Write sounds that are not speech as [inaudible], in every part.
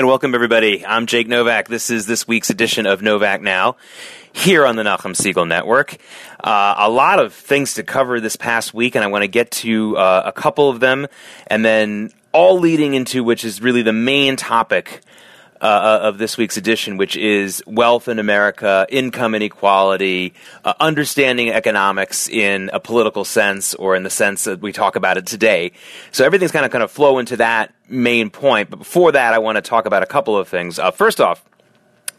And welcome, everybody. I'm Jake Novak. This is this week's edition of Novak Now here on the Nachum Segal Network. Uh, a lot of things to cover this past week, and I want to get to uh, a couple of them, and then all leading into which is really the main topic uh, of this week's edition, which is wealth in America, income inequality, uh, understanding economics in a political sense or in the sense that we talk about it today. So everything's kind of kind of flow into that main point. But before that, I want to talk about a couple of things. Uh, first off,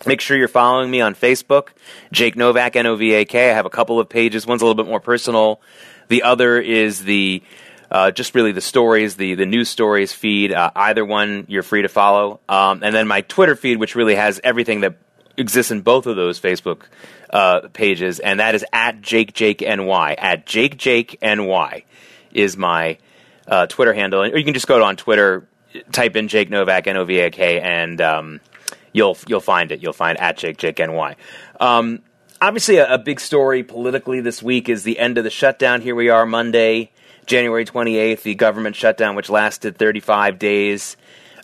Make sure you're following me on Facebook, Jake Novak, N O V A K. I have a couple of pages. One's a little bit more personal. The other is the uh, just really the stories, the the news stories feed. Uh, either one, you're free to follow. Um, and then my Twitter feed, which really has everything that exists in both of those Facebook uh, pages, and that is at Jake Jake NY. At Jake Jake NY is my uh, Twitter handle, or you can just go on Twitter, type in Jake Novak N O V A K, and um, you'll you'll find it. You'll find at Jake Jake NY. Um, obviously, a, a, big story politically this week is the end of the shutdown. Here we are, Monday. January 28th, the government shutdown, which lasted 35 days,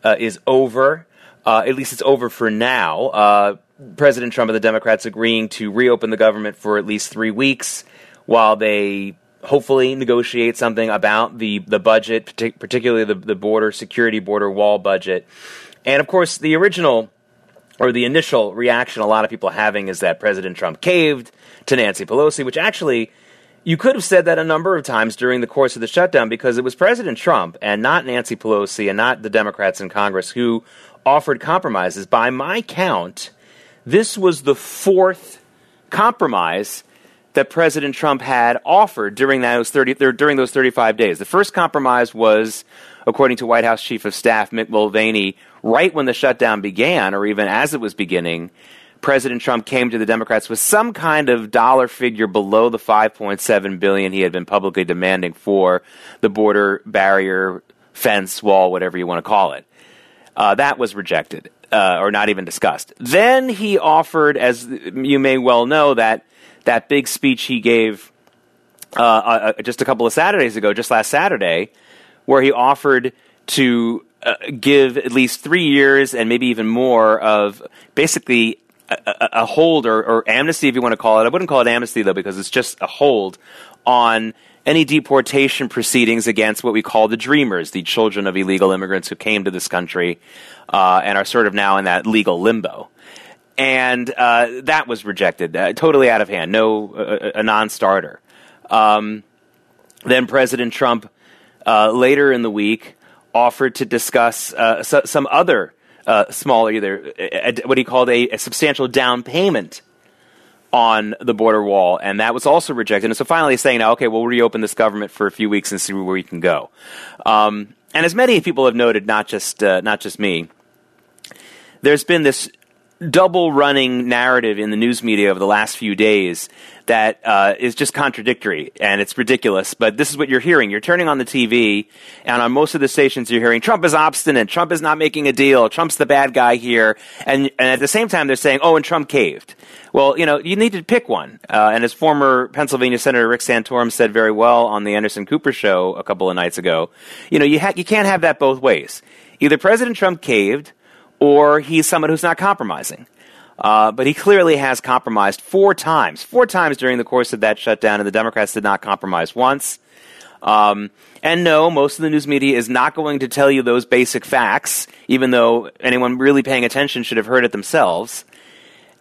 uh, is over. Uh, at least it's over for now. Uh, President Trump and the Democrats agreeing to reopen the government for at least three weeks while they hopefully negotiate something about the, the budget, particularly the, the border security border wall budget. And of course, the original or the initial reaction a lot of people having is that President Trump caved to Nancy Pelosi, which actually you could have said that a number of times during the course of the shutdown because it was President Trump and not Nancy Pelosi and not the Democrats in Congress who offered compromises. By my count, this was the fourth compromise that President Trump had offered during those 30 during those 35 days. The first compromise was according to White House Chief of Staff Mick Mulvaney right when the shutdown began or even as it was beginning President Trump came to the Democrats with some kind of dollar figure below the 5.7 billion he had been publicly demanding for the border barrier, fence, wall, whatever you want to call it. Uh, that was rejected uh, or not even discussed. Then he offered, as you may well know, that that big speech he gave uh, uh just a couple of Saturdays ago, just last Saturday, where he offered to uh, give at least three years and maybe even more of basically a, a hold or, or amnesty, if you want to call it. I wouldn't call it amnesty though, because it's just a hold on any deportation proceedings against what we call the dreamers, the children of illegal immigrants who came to this country uh, and are sort of now in that legal limbo. And uh, that was rejected, uh, totally out of hand, no, uh, a non-starter. Um, then President Trump, uh, later in the week, offered to discuss uh, so, some other uh, smaller, either what he called a, a, substantial down payment on the border wall, and that was also rejected. And so finally, saying, "Now, okay, we'll reopen this government for a few weeks and see where we can go." Um, and as many people have noted, not just uh, not just me, there's been this double running narrative in the news media over the last few days that uh, is just contradictory and it's ridiculous. But this is what you're hearing. You're turning on the TV, and on most of the stations, you're hearing Trump is obstinate. Trump is not making a deal. Trump's the bad guy here. And, and at the same time, they're saying, oh, and Trump caved. Well, you know, you need to pick one. Uh, and as former Pennsylvania Senator Rick Santorum said very well on the Anderson Cooper show a couple of nights ago, you know, you, ha- you can't have that both ways. Either President Trump caved or he's someone who's not compromising. Uh, but he clearly has compromised four times, four times during the course of that shutdown, and the Democrats did not compromise once. Um, and no, most of the news media is not going to tell you those basic facts, even though anyone really paying attention should have heard it themselves.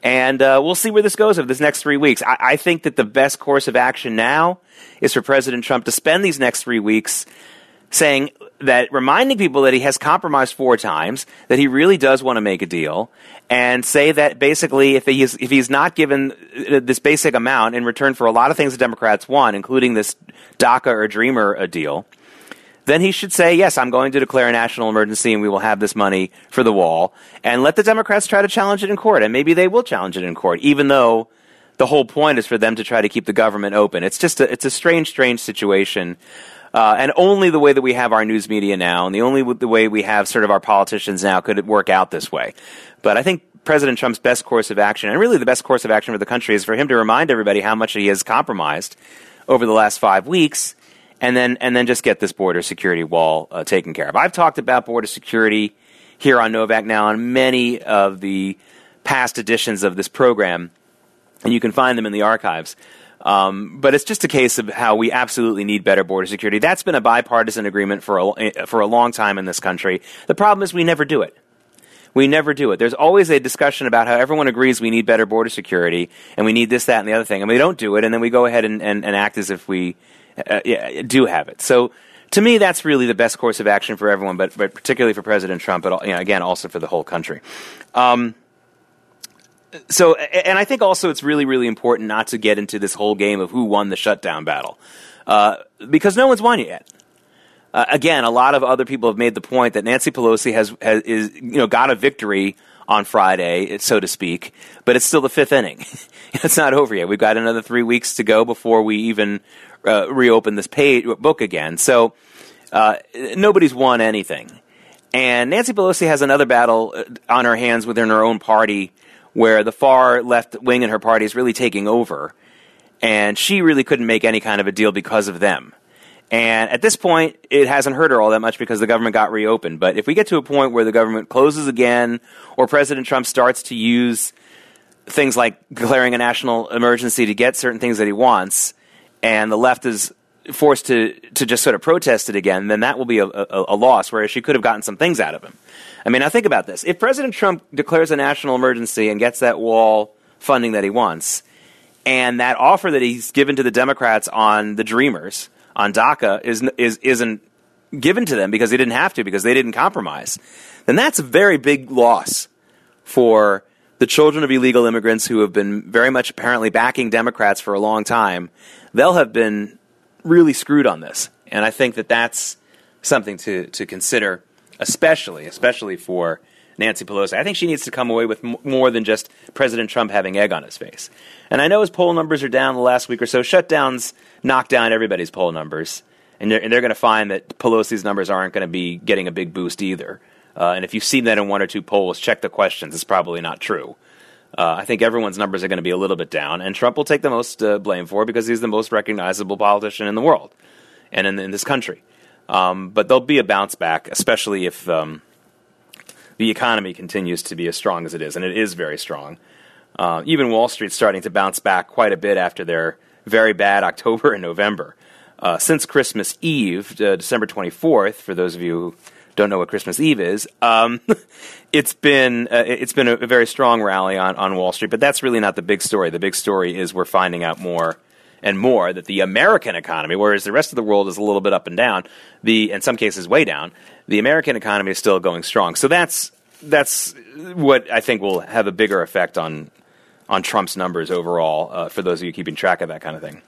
And uh, we'll see where this goes over this next three weeks. I-, I think that the best course of action now is for President Trump to spend these next three weeks saying that reminding people that he has compromised four times, that he really does want to make a deal, and say that basically if he's if he's not given this basic amount in return for a lot of things the Democrats want, including this DACA or Dreamer uh, deal, then he should say, yes, I'm going to declare a national emergency and we will have this money for the wall. And let the Democrats try to challenge it in court. And maybe they will challenge it in court, even though the whole point is for them to try to keep the government open. It's just a, it's a strange, strange situation. Uh, and only the way that we have our news media now, and the only the way we have sort of our politicians now, could it work out this way. But I think President Trump's best course of action, and really the best course of action for the country, is for him to remind everybody how much he has compromised over the last five weeks, and then and then just get this border security wall uh, taken care of. I've talked about border security here on Novak Now on many of the past editions of this program, and you can find them in the archives. Um, but it's just a case of how we absolutely need better border security. That's been a bipartisan agreement for a, for a long time in this country. The problem is we never do it. We never do it. There's always a discussion about how everyone agrees we need better border security and we need this, that, and the other thing, and we don't do it, and then we go ahead and, and, and act as if we uh, yeah, do have it. So to me, that's really the best course of action for everyone, but, but particularly for President Trump, but you know, again, also for the whole country. Um, so, and I think also it's really, really important not to get into this whole game of who won the shutdown battle, uh, because no one's won yet. Uh, again, a lot of other people have made the point that Nancy Pelosi has, has is you know got a victory on Friday, so to speak, but it's still the fifth inning. [laughs] it's not over yet. We've got another three weeks to go before we even uh, reopen this page, book again. So uh, nobody's won anything. And Nancy Pelosi has another battle uh, on her hands within her own party where the far left wing in her party is really taking over. And she really couldn't make any kind of a deal because of them. And at this point, it hasn't hurt her all that much because the government got reopened. But if we get to a point where the government closes again, or President Trump starts to use things like declaring a national emergency to get certain things that he wants, and the left is forced to to just sort of protest it again, then that will be a, a, a, loss. Whereas she could have gotten some things out of him. I mean, now think about this: if President Trump declares a national emergency and gets that wall funding that he wants, and that offer that he's given to the Democrats on the Dreamers on DACA is is isn't given to them because they didn't have to because they didn't compromise, then that's a very big loss for the children of illegal immigrants who have been very much apparently backing Democrats for a long time. They'll have been really screwed on this. And I think that that's something to, to consider, especially, especially for Nancy Pelosi. I think she needs to come away with more than just President Trump having egg on his face. And I know his poll numbers are down the last week or so. Shutdowns knock down everybody's poll numbers. And they're, and they're going to find that Pelosi's numbers aren't going to be getting a big boost either. Uh, and if you've seen that in one or two polls, check the questions. It's probably not true. Uh, I think everyone's numbers are going to be a little bit down, and Trump will take the most uh, blame for it because he's the most recognizable politician in the world and in, in this country. Um, but there'll be a bounce back, especially if um, the economy continues to be as strong as it is, and it is very strong. Uh, even Wall Street's starting to bounce back quite a bit after their very bad [laughs] October and November. Uh, since Christmas Eve, uh, December 24th, for those of you who don't know what Christmas Eve is, um, [laughs] it's been uh, it's been a, very strong rally on, on Wall Street. But that's really not the big story. The big story is we're finding out more and more that the American economy, whereas the rest of the world is a little bit up and down, the in some cases way down, the American economy is still going strong. So that's that's what I think will have a bigger effect on on Trump's numbers overall. Uh, for those of you keeping track of that kind of thing.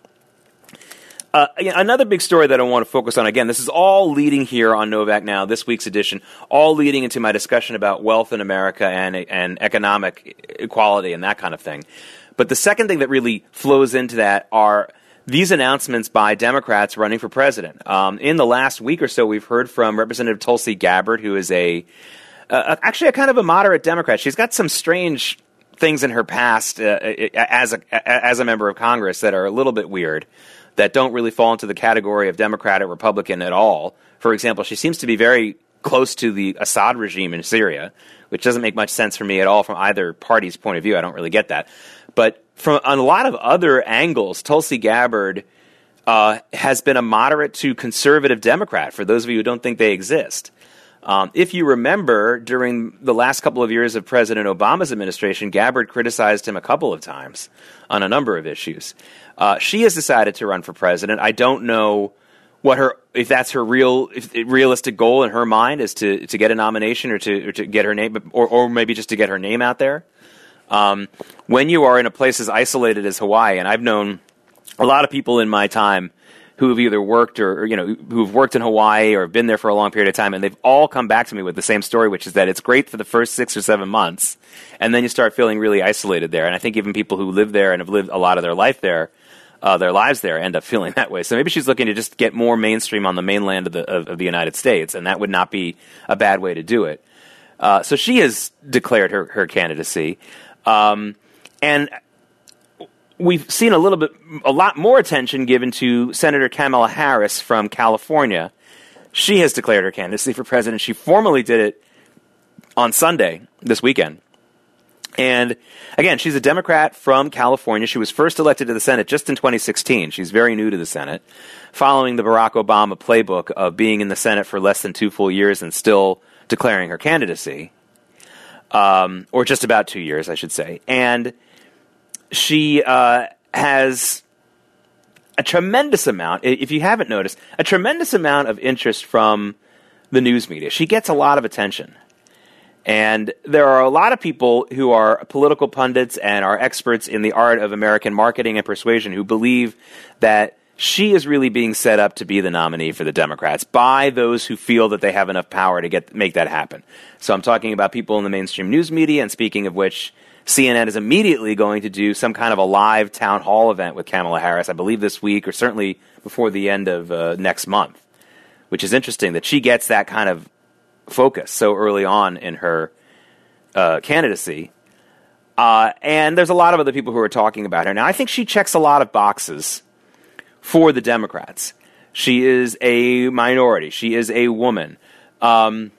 Uh, another big story that I want to focus on again, this is all leading here on Novak Now, this week's edition, all leading into my discussion about wealth in America and, and economic equality and that kind of thing. But the second thing that really flows into that are these announcements by Democrats running for president. Um, in the last week or so, we've heard from Representative Tulsi Gabbard, who is a uh, actually a kind of a moderate Democrat. She's got some strange things in her past uh, as a as a member of Congress that are a little bit weird that don't really fall into the category of Democrat or Republican at all. For example, she seems to be very close to the Assad regime in Syria, which doesn't make much sense for me at all from either party's point of view. I don't really get that. But from on a lot of other angles, Tulsi Gabbard uh, has been a moderate to conservative Democrat. For those of you who don't think they exist. Um, if you remember, during the last couple of years of President Obama's administration, Gabbard criticized him a couple of times on a number of issues. Uh, she has decided to run for president. I don't know what her if that's her real if, realistic goal in her mind is to to get a nomination or to or to get her name or or maybe just to get her name out there. Um, when you are in a place as isolated as Hawaii, and I've known a lot of people in my time who have either worked or, or, you know who've worked in Hawaii or been there for a long period of time, and they've all come back to me with the same story, which is that it's great for the first six or seven months, and then you start feeling really isolated there. And I think even people who live there and have lived a lot of their life there. Uh, their lives there end up feeling that way. So maybe she's looking to just get more mainstream on the mainland of the of, of the United States, and that would not be a bad way to do it. Uh, so she has declared her her candidacy, um, and we've seen a little bit, a lot more attention given to Senator Kamala Harris from California. She has declared her candidacy for president. She formally did it on Sunday this weekend. And again, she's a Democrat from California. She was first elected to the Senate just in 2016. She's very new to the Senate, following the Barack Obama playbook of being in the Senate for less than two full years and still declaring her candidacy, um, or just about two years, I should say. And she uh, has a tremendous amount, if you haven't noticed, a tremendous amount of interest from the news media. She gets a lot of attention. And there are a lot of people who are political pundits and are experts in the art of American marketing and persuasion who believe that she is really being set up to be the nominee for the Democrats by those who feel that they have enough power to get make that happen. So I'm talking about people in the mainstream news media, and speaking of which, CNN is immediately going to do some kind of a live town hall event with Kamala Harris, I believe this week or certainly before the end of uh, next month, which is interesting that she gets that kind of focus so early on in her uh, candidacy. Uh, and there's a lot of other people who are talking about her. Now, I think she checks a lot of boxes for the Democrats. She is a minority, she is a woman. Um,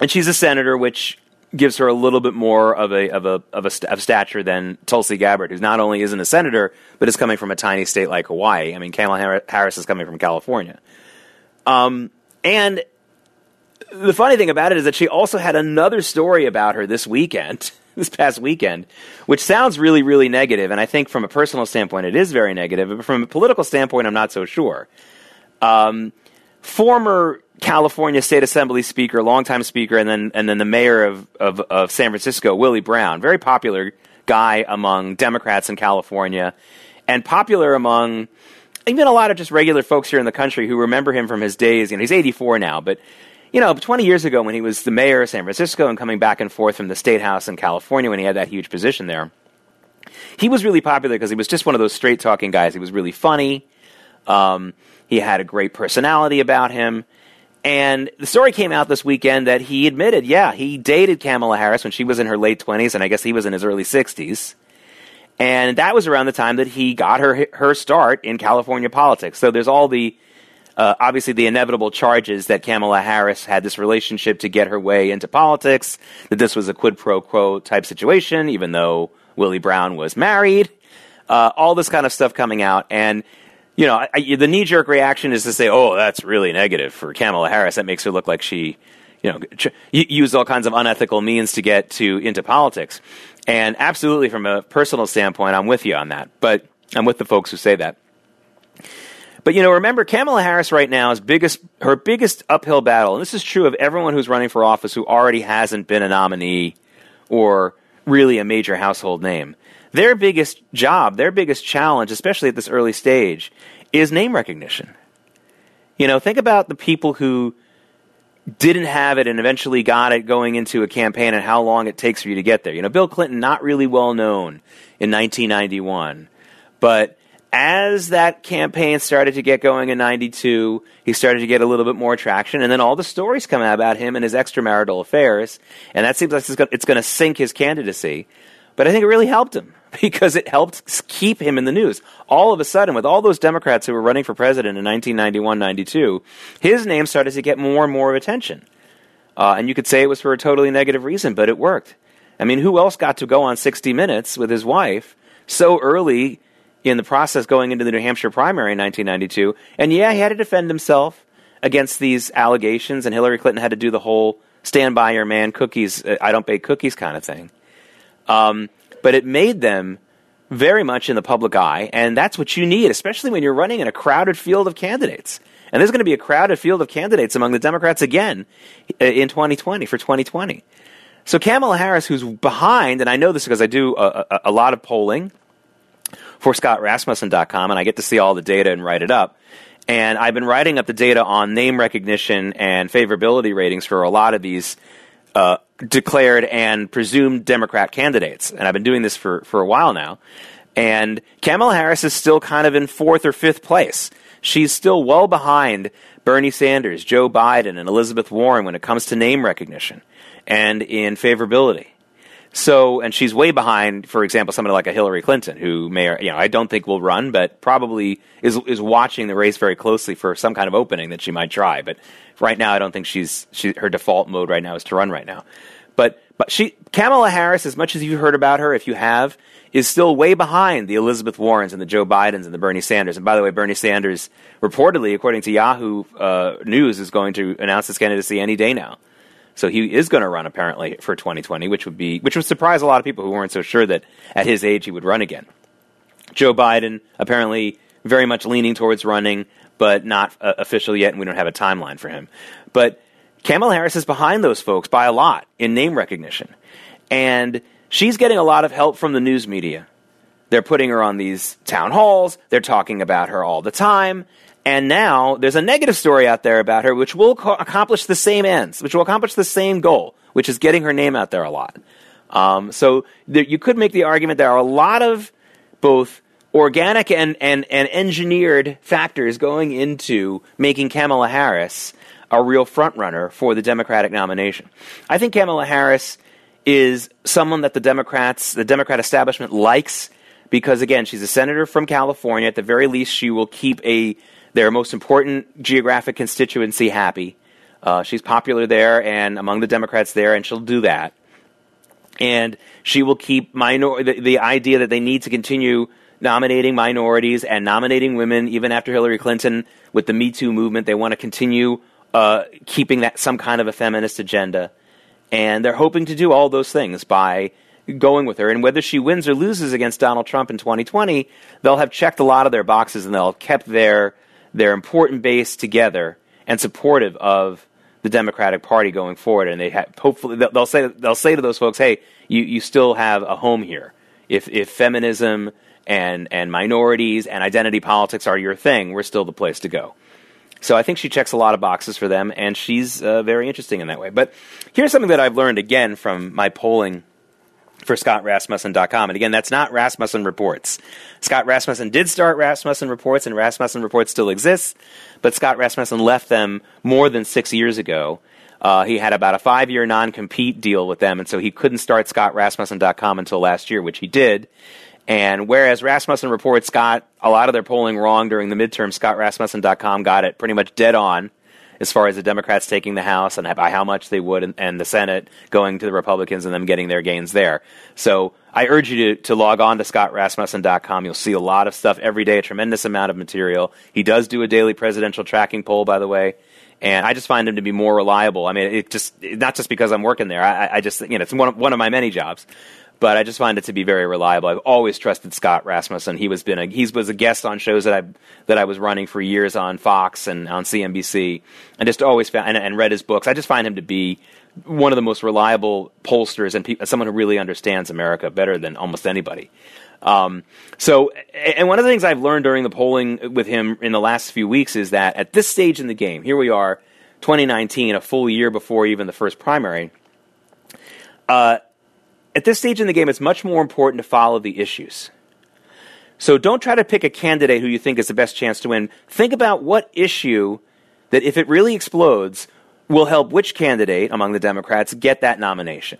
and she's a senator, which gives her a little bit more of a of a of a st- of stature than Tulsi Gabbard, who not only isn't a senator but is coming from a tiny state like Hawaii. I mean, Kamala Harris is coming from California. Um, and the funny thing about it is that she also had another story about her this weekend, [laughs] this past weekend, which sounds really, really negative. And I think from a personal standpoint, it is very negative. But from a political standpoint, I'm not so sure. Um, former California State Assembly Speaker, longtime Speaker, and then and then the mayor of, of, of San Francisco, Willie Brown, very popular guy among Democrats in California, and popular among even a lot of just regular folks here in the country who remember him from his days. You know, he's 84 now, but you know, 20 years ago when he was the mayor of San Francisco and coming back and forth from the state house in California when he had that huge position there, he was really popular because he was just one of those straight talking guys. He was really funny. Um, he had a great personality about him. And the story came out this weekend that he admitted, yeah, he dated Kamala Harris when she was in her late 20s, and I guess he was in his early 60s. And that was around the time that he got her her start in California politics. So there's all the uh, obviously the inevitable charges that Kamala Harris had this relationship to get her way into politics, that this was a quid pro quo type situation, even though Willie Brown was married, uh, all this kind of stuff coming out. And, you know, I, the knee jerk reaction is to say, oh, that's really negative for Kamala Harris. That makes her look like she, you know, used all kinds of unethical means to get to into politics. And absolutely, from a personal standpoint, I'm with you on that. But I'm with the folks who say that. But you know, remember Kamala Harris right now is biggest her biggest uphill battle, and this is true of everyone who's running for office who already hasn't been a nominee or really a major household name. Their biggest job, their biggest challenge, especially at this early stage, is name recognition. You know, think about the people who didn't have it and eventually got it going into a campaign and how long it takes for you to get there. You know, Bill Clinton, not really well known in 1991, but as that campaign started to get going in 92, he started to get a little bit more traction, and then all the stories come out about him and his extramarital affairs, and that seems like it's going to sink his candidacy. But I think it really helped him [laughs] because it helped keep him in the news. All of a sudden, with all those Democrats who were running for president in 1991 92, his name started to get more and more of attention. Uh, and you could say it was for a totally negative reason, but it worked. I mean, who else got to go on 60 Minutes with his wife so early in the process going into the New Hampshire primary in 1992. And yeah, he had to defend himself against these allegations, and Hillary Clinton had to do the whole stand by your man cookies, uh, I don't bake cookies kind of thing. Um, but it made them very much in the public eye, and that's what you need, especially when you're running in a crowded field of candidates. And there's going to be a crowded field of candidates among the Democrats again uh, in 2020 for 2020. So Kamala Harris, who's behind, and I know this because I do a, a, a lot of polling for ScottRasmussen.com, and I get to see all the data and write it up. And I've been writing up the data on name recognition and favorability ratings for a lot of these uh, declared and presumed Democrat candidates. And I've been doing this for, for a while now. And Kamala Harris is still kind of in fourth or fifth place. She's still well behind Bernie Sanders, Joe Biden, and Elizabeth Warren when it comes to name recognition and in favorability. So, and she's way behind, for example, somebody like a Hillary Clinton, who may, you know, I don't think will run, but probably is is watching the race very closely for some kind of opening that she might try. But right now, I don't think she's she, her default mode right now is to run right now. But but she Kamala Harris, as much as you've heard about her, if you have, is still way behind the Elizabeth Warrens and the Joe Bidens and the Bernie Sanders. And by the way, Bernie Sanders reportedly, according to Yahoo uh, News, is going to announce his candidacy any day now. So he is going to run apparently for 2020, which would be which would surprise a lot of people who weren't so sure that at his age he would run again. Joe Biden apparently very much leaning towards running, but not uh, official yet, and we don't have a timeline for him. But Kamala Harris is behind those folks by a lot in name recognition. And she's getting a lot of help from the news media. They're putting her on these town halls, they're talking about her all the time. And now there's a negative story out there about her, which will co- accomplish the same ends, which will accomplish the same goal, which is getting her name out there a lot. Um, so there, you could make the argument there are a lot of both organic and, and, and engineered factors going into making Kamala Harris a real frontrunner for the Democratic nomination. I think Kamala Harris is someone that the Democrats, the Democrat establishment likes because again, she's a senator from California. At the very least, she will keep a their most important geographic constituency happy. Uh, she's popular there and among the Democrats there, and she'll do that. And she will keep minor the, the idea that they need to continue nominating minorities and nominating women, even after Hillary Clinton with the Me Too movement. They want to continue uh, keeping that some kind of a feminist agenda, and they're hoping to do all those things by going with her. And whether she wins or loses against Donald Trump in 2020, they'll have checked a lot of their boxes and they'll have kept their their important base together and supportive of the Democratic Party going forward. And they hopefully they'll say they'll say to those folks, "Hey, you, you still have a home here. If if feminism and and minorities and identity politics are your thing, we're still the place to go." So I think she checks a lot of boxes for them, and she's uh, very interesting in that way. But here's something that I've learned again from my polling for ScottRasmussen.com. And again, that's not Rasmussen Reports. Scott Rasmussen did start Rasmussen Reports, and Rasmussen Reports still exists, but Scott Rasmussen left them more than six years ago. Uh, he had about a five year non compete deal with them, and so he couldn't start ScottRasmussen.com until last year, which he did. And whereas Rasmussen reports got a lot of their polling wrong during the midterm, ScottRasmussen.com got it pretty much dead on as far as the Democrats taking the House and by how much they would, and, and, the Senate going to the Republicans and them getting their gains there. So I urge you to, to log on to ScottRasmussen.com. You'll see a lot of stuff every day, a tremendous amount of material. He does do a daily presidential tracking poll, by the way. And I just find him to be more reliable. I mean, it just not just because I'm working there. I, I just you know it's one of, one of my many jobs but I just find it to be very reliable. I've always trusted Scott Rasmussen. He was been a he was a guest on shows that I that I was running for years on Fox and on CNBC, and just always found and, and read his books. I just find him to be one of the most reliable pollsters and pe- someone who really understands America better than almost anybody. Um, so, and one of the things I've learned during the polling with him in the last few weeks is that at this stage in the game, here we are, 2019, a full year before even the first primary. Uh, at this stage in the game, it's much more important to follow the issues. So don't try to pick a candidate who you think is the best chance to win. Think about what issue that, if it really explodes, will help which candidate among the Democrats get that nomination.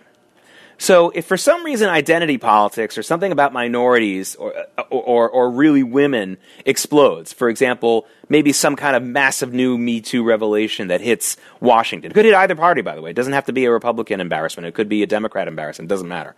So, if for some reason identity politics or something about minorities or, or, or, really women explodes, for example, maybe some kind of massive new Me Too revelation that hits Washington, could hit either party, by the way. It doesn't have to be a Republican embarrassment, it could be a Democrat embarrassment, it doesn't matter.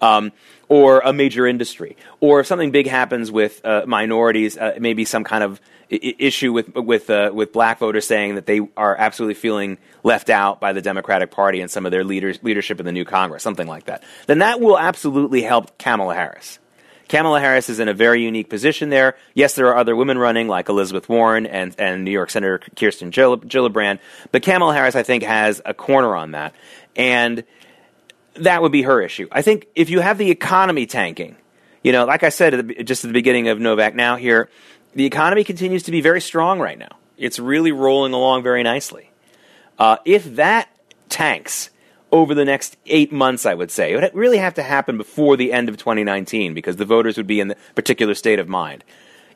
Um, or a major industry, or if something big happens with uh, minorities, uh, maybe some kind of issue with with uh, with black voters saying that they are absolutely feeling left out by the Democratic Party and some of their leaders leadership in the new Congress, something like that, then that will absolutely help Kamala Harris. Kamala Harris is in a very unique position there. Yes, there are other women running, like Elizabeth Warren and, and New York Senator Kirsten Gillibrand, but Kamala Harris, I think, has a corner on that. And that would be her issue. I think if you have the economy tanking, you know, like I said at the, just at the beginning of Novak Now here, the economy continues to be very strong right now. It's really rolling along very nicely. Uh, if that tanks over the next eight months, I would say, it would really have to happen before the end of 2019 because the voters would be in the particular state of mind.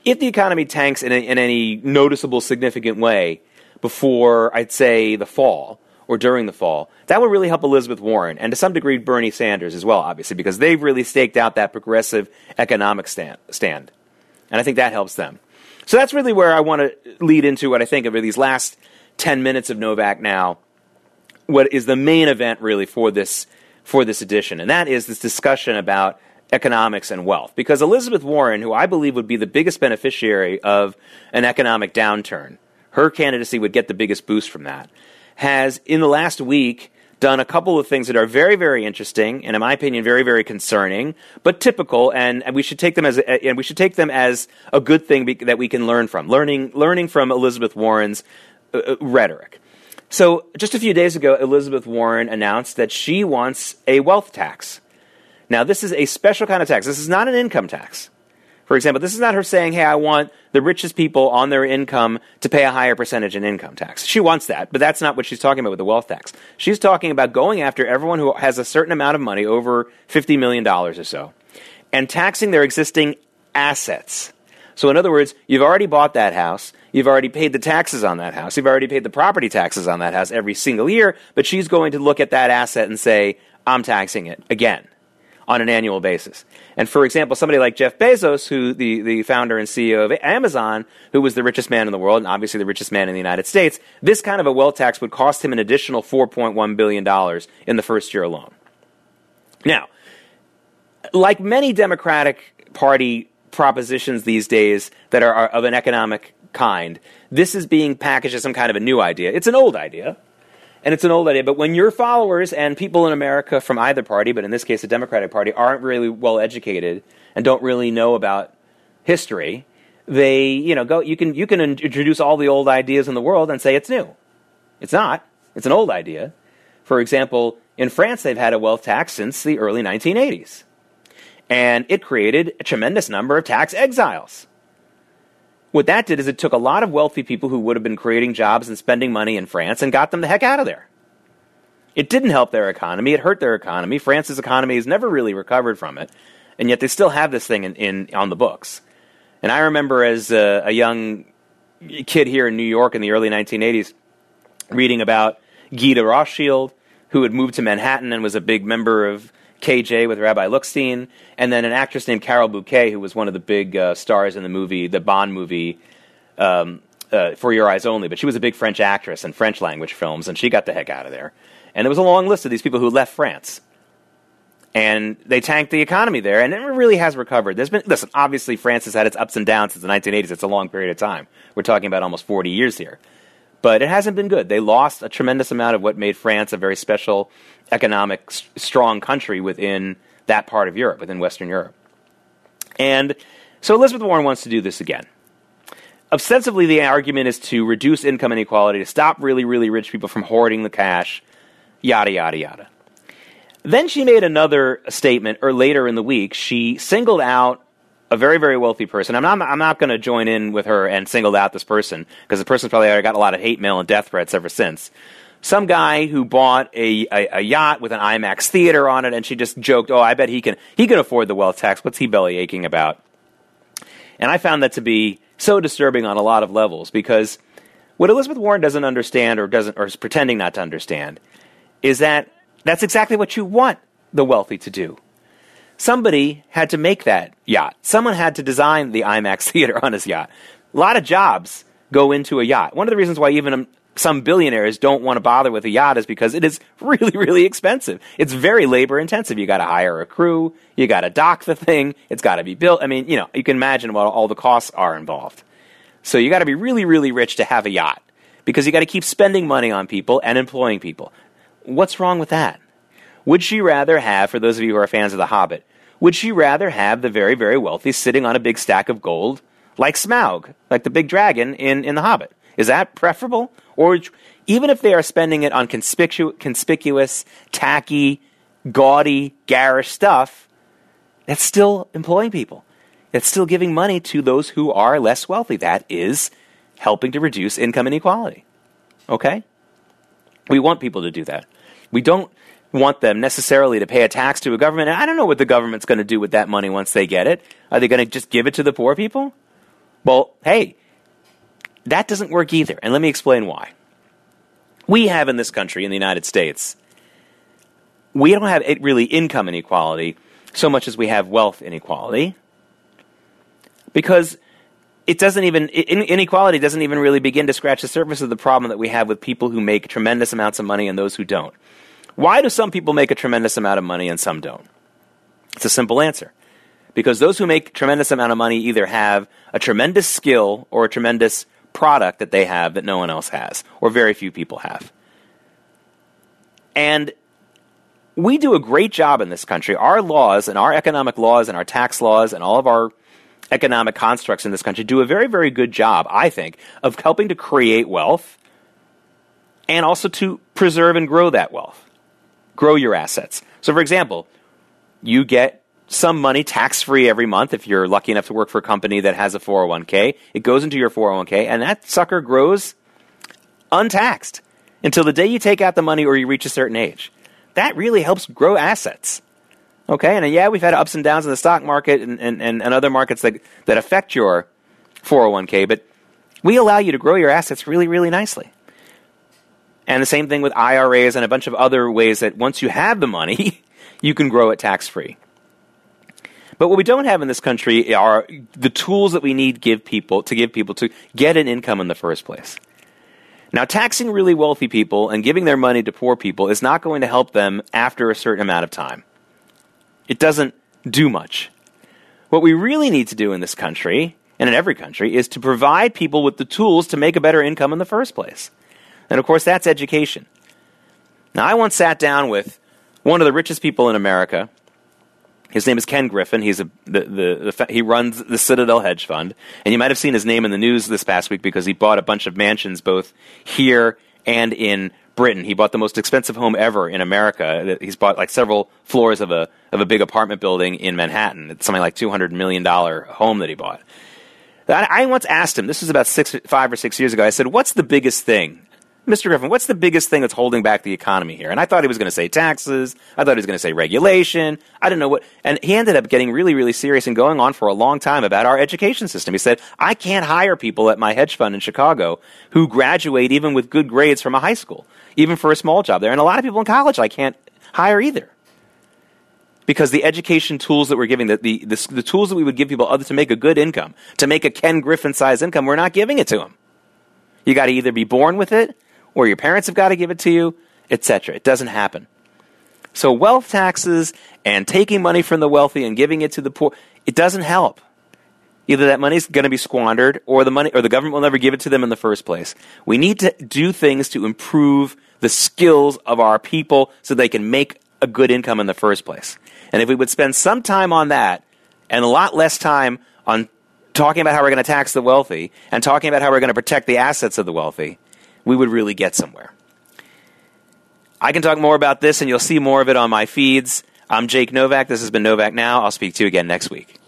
If the economy tanks in, a, in any noticeable, significant way before, I'd say, the fall, or during the fall, that would really help Elizabeth Warren and to some degree Bernie Sanders as well, obviously, because they've really staked out that progressive economic stand. stand. And I think that helps them. So that's really where I want to lead into what I think of these last 10 minutes of Novak now. What is the main event really for this for this edition, and that is this discussion about economics and wealth. Because Elizabeth Warren, who I believe would be the biggest beneficiary of an economic downturn, her candidacy would get the biggest boost from that, has in the last week done a couple of things that are very, very interesting, and in my opinion, very, very concerning, but typical, and, and we should take them as and we should take them as a good thing be, that we can learn from. Learning, learning from Elizabeth Warren's uh, uh, rhetoric. So, just a few days ago, Elizabeth Warren announced that she wants a wealth tax. Now, this is a special kind of tax. This is not an income tax. For example, this is not her saying, hey, I want the richest people on their income to pay a higher percentage in income tax. She wants that, but that's not what she's talking about with the wealth tax. She's talking about going after everyone who has a certain amount of money, over $50 million or so, and taxing their existing assets. So, in other words, you've already bought that house, you've already paid the taxes on that house, you've already paid the property taxes on that house every single year, but she's going to look at that asset and say, I'm taxing it again on an annual basis. And for example, somebody like Jeff Bezos, who the, the founder and CEO of Amazon, who was the richest man in the world and obviously the richest man in the United States, this kind of a wealth tax would cost him an additional $4.1 billion in the first year alone. Now, like many Democratic Party propositions these days that are, are of an economic kind, this is being packaged as some kind of a new idea. It's an old idea and it's an old idea. But when your followers and people in America from either party, but in this case the Democratic Party, aren't really well educated and don't really know about history, they you know go you can you can introduce all the old ideas in the world and say it's new. It's not. It's an old idea. For example, in France they've had a wealth tax since the early 1980s. And it created a tremendous number of tax exiles. What that did is it took a lot of wealthy people who would have been creating jobs and spending money in France and got them the heck out of there. It didn't help their economy, it hurt their economy. France's economy has never really recovered from it, and yet they still have this thing in, in on the books. And I remember as a, a young kid here in New York in the early 1980s reading about Guy de Rothschild, who had moved to Manhattan and was a big member of KJ with Rabbi Lookstein, and then an actress named Carole Bouquet, who was one of the big uh, stars in the movie, the Bond movie, um, uh, For Your Eyes Only. But she was a big French actress in French language films, and she got the heck out of there. And there was a long list of these people who left France. And they tanked the economy there, and it really has recovered. There's been, listen, obviously France has had its ups and downs since the 1980s. It's a long period of time. We're talking about almost 40 years here but it hasn't been good. They lost a tremendous amount of what made France a very special economic strong country within that part of Europe, within Western Europe. And so Elizabeth Warren wants to do this again. Ostensibly, the argument is to reduce income inequality, to stop really, really rich people from hoarding the cash, yada, yada, yada. Then she made another statement, or later in the week, she singled out a very, very wealthy person. I'm not, I'm not going to join in with her and single out this person because the person's probably got a lot of hate mail and death threats ever since. Some guy who bought a, a, a, yacht with an IMAX theater on it, and she just joked, "Oh, I bet he can he can afford the wealth tax. What's he belly aching about?" And I found that to be so disturbing on a lot of levels because what Elizabeth Warren doesn't understand or doesn't or is pretending not to understand is that that's exactly what you want the wealthy to do somebody had to make that yacht. Someone had to design the IMAX [laughs] theater on his yacht. A lot of jobs go into a yacht. One of the reasons why even um, some billionaires don't want to bother with a yacht is because it is [laughs] really, really expensive. It's very labor intensive. You got to hire a crew. You got to dock the thing. It's got to be built. I mean, you know, you can imagine what all the costs are involved. So you got to be really, really rich to have a yacht because you got to keep spending money on people and employing people. What's wrong with that? Would she rather have, for those of you who are fans of The Hobbit, would she rather have the very, very wealthy sitting on a big stack of gold like Smaug, like the big dragon in, in The Hobbit? Is that preferable? Or even if they are spending it on conspicu- conspicuous, tacky, gaudy, garish stuff, that's still employing people. It's still giving money to those who are less wealthy. That is helping to reduce income inequality. Okay? We want people to do that. We don't want them necessarily to pay a tax to a government. And I don't know what the government's going to do with that money once they get it. Are they going to just give it to the poor people? Well, hey, that doesn't work either. And let me explain why. We have in this country, in the United States, we don't have really income inequality so much as we have wealth inequality. Because it doesn't even, inequality doesn't even really begin to scratch the surface of the problem that we have with people who make tremendous amounts of money and those who don't. Why do some people make a tremendous amount of money and some don't? It's a simple answer. Because those who make tremendous amount of money either have a tremendous skill or a tremendous product that they have that no one else has, or very few people have. And we do a great job in this country. Our laws and our economic laws and our tax laws and all of our economic constructs in this country do a very, very good job, I think, of helping to create wealth and also to preserve and grow that wealth, grow your assets. So, for example, you get some money tax free every month if you're lucky enough to work for a company that has a 401k. It goes into your 401k, and that sucker grows untaxed until the day you take out the money or you reach a certain age. That really helps grow assets. Okay, and uh, yeah, we've had ups and downs in the stock market and, and, and, and other markets that, that affect your 401k, but we allow you to grow your assets really, really nicely. And the same thing with IRAs and a bunch of other ways that once you have the money, [laughs] you can grow it tax free. But what we don't have in this country are the tools that we need give people to give people to get an income in the first place. Now, taxing really wealthy people and giving their money to poor people is not going to help them after a certain amount of time. It doesn't do much. What we really need to do in this country, and in every country, is to provide people with the tools to make a better income in the first place. And of course, that's education. Now, I once sat down with one of the richest people in America. His name is Ken Griffin. He's a, the, the, the, he runs the Citadel Hedge Fund. And you might have seen his name in the news this past week because he bought a bunch of mansions both here and in Britain. He bought the most expensive home ever in America. He's bought like several floors of a of a big apartment building in Manhattan. It's something like two hundred million dollar home that he bought. I once asked him. This was about six, five or six years ago. I said, "What's the biggest thing Mr. Griffin, what's the biggest thing that's holding back the economy here? And I thought he was going to say taxes. I thought he was going to say regulation. I don't know what. And he ended up getting really, really serious and going on for a long time about our education system. He said, I can't hire people at my hedge fund in Chicago who graduate even with good grades from a high school, even for a small job there. And a lot of people in college I can't hire either. Because the education tools that we're giving, the, the, the, the tools that we would give people other to make a good income, to make a Ken Griffin size income, we're not giving it to them. You got to either be born with it or your parents have got to give it to you, etc. It doesn't happen. So wealth taxes and taking money from the wealthy and giving it to the poor, it doesn't help. Either that money's going to be squandered or the money or the government will never give it to them in the first place. We need to do things to improve the skills of our people so they can make a good income in the first place. And if we would spend some time on that and a lot less time on talking about how we're going to tax the wealthy and talking about how we're going to protect the assets of the wealthy, we would really get somewhere. I can talk more about this, and you'll see more of it on my feeds. I'm Jake Novak. This has been Novak Now. I'll speak to you again next week.